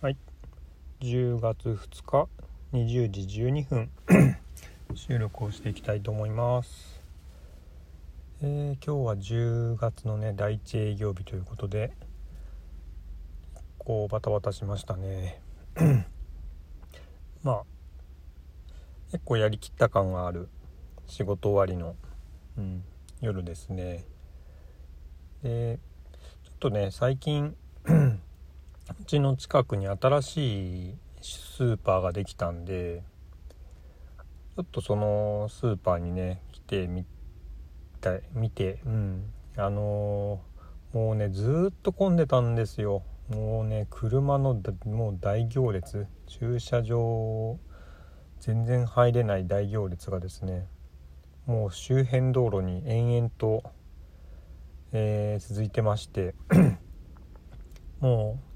はい。10月2日20時12分。収録をしていきたいと思います。えー、今日は10月のね第1営業日ということでこうバタバタしましたね。まあ結構やりきった感がある。仕事終わりの、うん、夜ですね。でちょっとね最近うちの近くに新しいスーパーができたんでちょっとそのスーパーにね来てみた見てうん。あのー、もうねずっと混んでたんですよ。もうね車のもう大行列駐車場全然入れない大行列がですねもう周辺道路に延々と、えー、続いてまして もう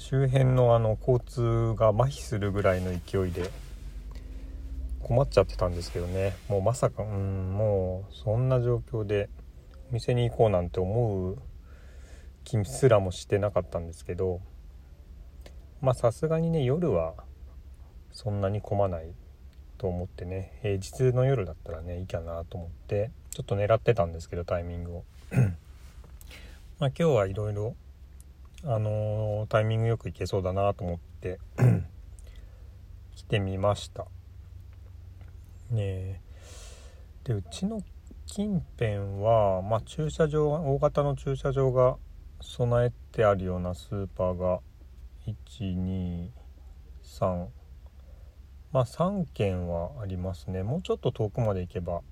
周辺のあの交通が麻痺するぐらいの勢いで困っちゃってたんですけどね。もうまさかうんもうそんな状況でお店に行こうなんて思う気すらもしてなかったんですけどまあさすがにね夜はそんなに混まないと思ってね平日の夜だったらねいいかなと思ってちょっと狙ってたんですけどタイミングを。まあ今日はいろいろあの、タイミングよく行けそうだなと思って 来てみました。ねでうちの近辺は、まあ、駐車場大型の駐車場が備えてあるようなスーパーが123まあ3軒はありますね。もうちょっと遠くまで行けば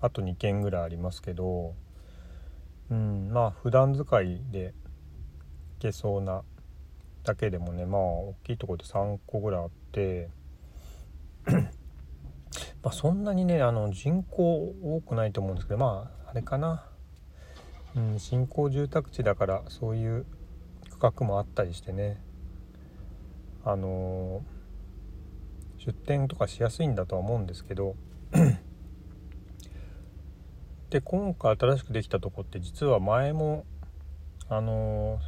あと2軒ぐらいありますけどうんまあ普段使いでけそうなだけでもねまあ大きいとこで3個ぐらいあって まあそんなにねあの人口多くないと思うんですけどまああれかな、うん、新興住宅地だからそういう区画もあったりしてね。あのー、出店とかしやすいんだとは思うんですけど で今回新しくできたとこって実は前もあの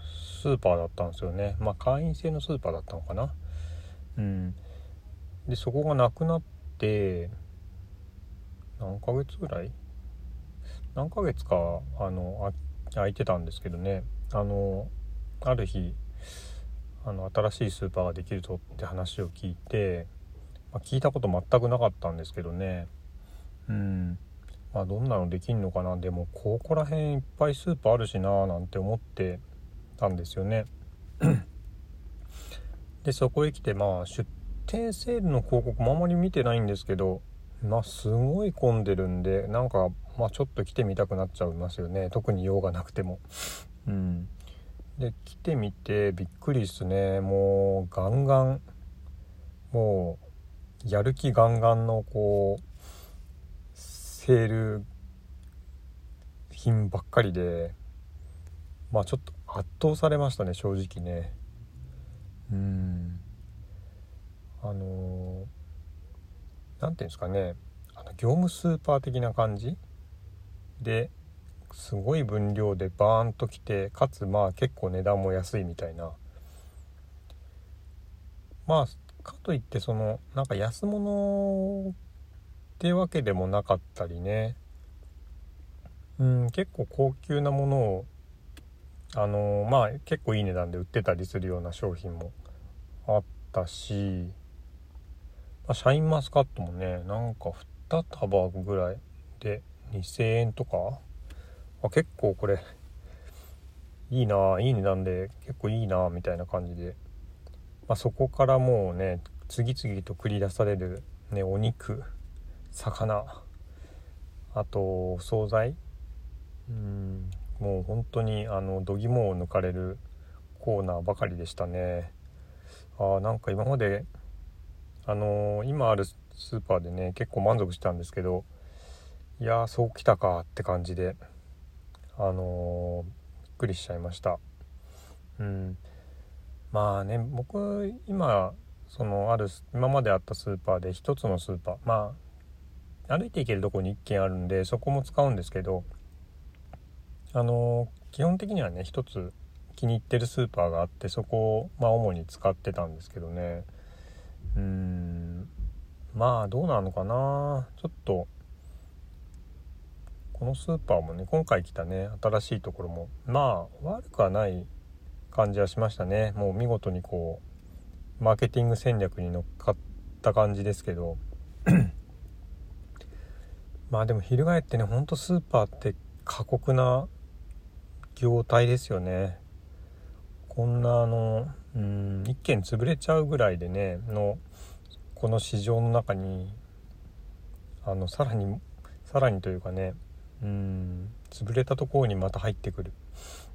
スーパーだったんですよね。まあ会員制のスーパーだったのかな。うん。でそこがなくなって何ヶ月ぐらい？何ヶ月かあの空いてたんですけどね。あのある日あの新しいスーパーができるぞって話を聞いて、まあ、聞いたこと全くなかったんですけどね。うん。まあどんなのできんのかな。でもここら辺いっぱいスーパーあるしななんて思ってたんですよね。でそこへ来てまあ出店セールの広告もあまり見てないんですけどまあすごい混んでるんでなんかまあちょっと来てみたくなっちゃいますよね。特に用がなくても。うん。で来てみてびっくりっすね。もうガンガン。もうやる気ガンガンのこうセール品ばっかりでまあちょっと圧倒されましたね正直ね。うん。あの何ていうんですかね。あの業務スーパー的な感じ？ですごい分量でバーンときてかつまあ結構値段も安いみたいな。まあかといってそのなんか安物ってわけでもなかったりね。うん結構高級なものをあのまあ結構いい値段で売ってたりするような商品もあったし、まあ、シャインマスカットもねなんか2束ぐらいで2,000円とか。あ結構これいいないい値段で結構いいなみたいな感じで、まあ、そこからもうね次々と繰り出される、ね、お肉魚あとお惣菜。うん。もう本当にあの度肝を抜かれるコーナーばかりでしたね。あなんか今まであのー、今あるスーパーでね結構満足したんですけどいやそうきたかって感じであのー、びっくりしちゃいました。うん。まあね僕今そのある今まであったスーパーで1つのスーパーまあ歩いて行けるとこに1軒あるんでそこも使うんですけどあの基本的にはね1つ気に入ってるスーパーがあってそこを、まあ、主に使ってたんですけどね。うんまあどうなのかな。ちょっとこのスーパーもね今回来たね新しいところもまあ悪くはない感じはしましたね。もう見事にこうマーケティング戦略に乗っかった感じですけど。まあでも翻ってねほんとスーパーって過酷な業態ですよね。こんなあのうん一軒潰れちゃうぐらいでねのこの市場の中にあのさらにさらにというかねうん潰れたところにまた入ってくる。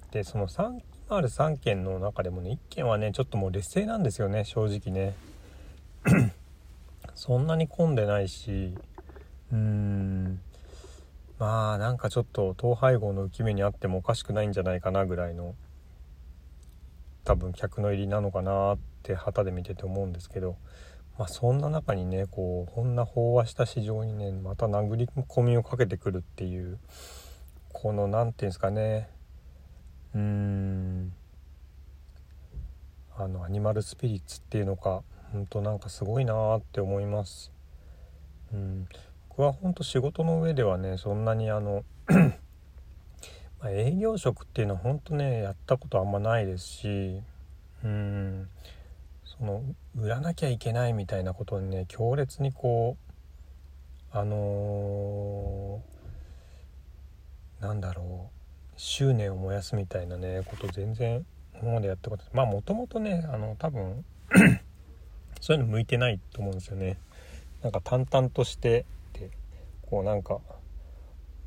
でその3ある3軒の中でもね1軒はねちょっともう劣勢なんですよね正直ね。そんなに混んでないしうーんまあなんかちょっと統廃合の浮き目にあってもおかしくないんじゃないかなぐらいの多分客の入りなのかなって旗で見てて思うんですけどまあ、そんな中にねこうこんな飽和した市場にねまた殴り込みをかけてくるっていうこの何て言うんですかねうーんあのアニマルスピリッツっていうのか本当なんかすごいなーって思います。うん僕は本当仕事の上ではねそんなにあの ま営業職っていうのは本当ねやったことあんまないですしうんその売らなきゃいけないみたいなことにね強烈にこうあのー、なんだろう執念を燃やすみたいなねこと全然今までやったことまあもともとねあの多分 そういうの向いてないと思うんですよね。なんか淡々としてこうなんか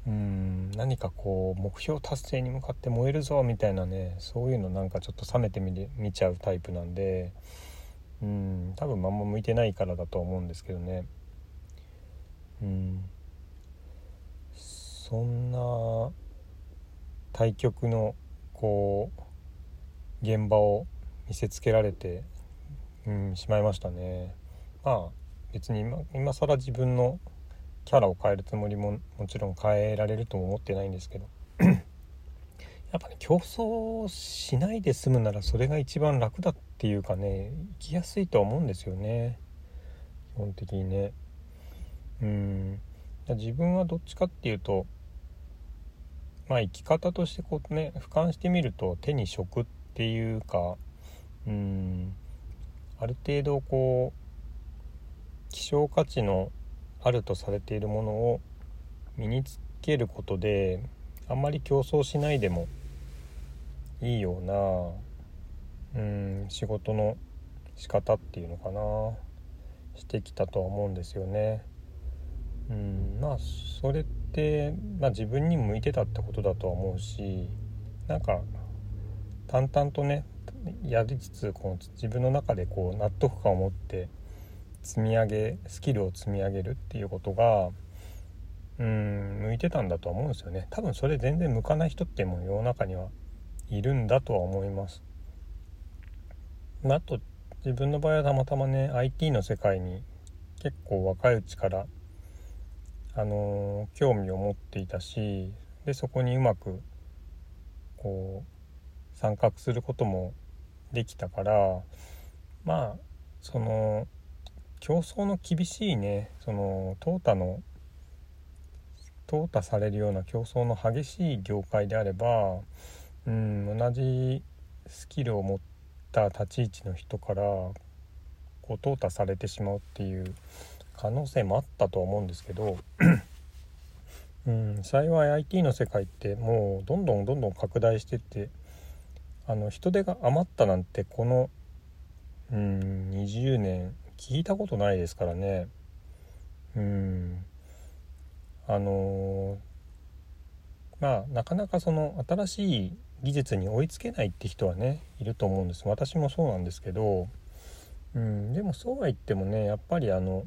うん何かこう目標達成に向かって燃えるぞみたいなねそういうのなんかちょっと冷めて見ちゃうタイプなんでうん多分まんま向いてないからだと思うんですけどね。うんそんな対局のこう現場を見せつけられて、うん、しまいましたね。まあ別に今今更自分のキャラを変えるつもりももちろん変えられるとも思ってないんですけど。やっぱね競争しないで済むならそれが一番楽だっていうかね生きやすいとは思うんですよね。基本的にね。うん。自分はどっちかっていうとまあ生き方としてこうね俯瞰してみると手に職っていうかうん。ある程度こう希少価値のあるとされているものを身につけることであんまり競争しないでもいいようなうん仕事の仕方っていうのかなしてきたとは思うんですよね。うんまあそれって、まあ、自分に向いてたってことだとは思うしなんか淡々とねやりつつこう自分の中でこう納得感を持って積み上げスキルを積み上げるっていうことがうん向いてたんだとは思うんですよね多分それ全然向かない人ってもう世の中にはいるんだとは思います。まあ、と自分の場合はたまたまね IT の世界に結構若いうちからあのー、興味を持っていたしでそこにうまくこう参画することもできたからまあその競争の厳しいねその淘汰の淘汰されるような競争の激しい業界であればうん同じスキルを持った立ち位置の人からこう淘汰されてしまうっていう可能性もあったとは思うんですけどうん幸い IT の世界ってもうどんどんどんどん拡大してってあの人手が余ったなんてこのうん20年聞いたことないですからね。うん。あの、まあなかなかその新しい技術に追いつけないって人はねいると思うんです。私もそうなんですけど、うん、でもそうは言ってもねやっぱりあの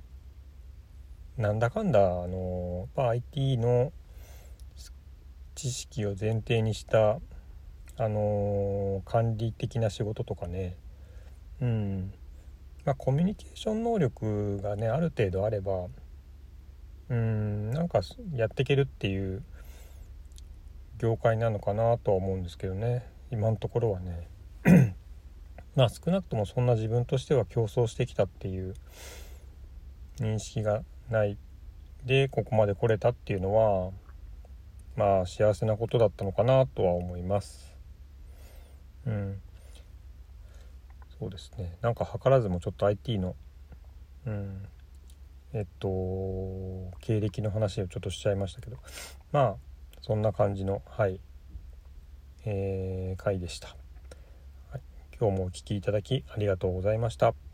なんだかんだあの、ま IT の知識を前提にしたあの管理的な仕事とかね。うん。まあコミュニケーション能力がねある程度あればうんなんかやっていけるっていう業界なのかなとは思うんですけどね。今のところはね。まあ少なくともそんな自分としては競争してきたっていう認識がない。でここまで来れたっていうのはまあ幸せなことだったのかなとは思います。うん。そうですね。なんか図らずもちょっと IT のうん。えっと経歴の話をちょっとしちゃいましたけど。まあそんな感じのはい。えー、回でした、はい、今日もお聴きいただきありがとうございました。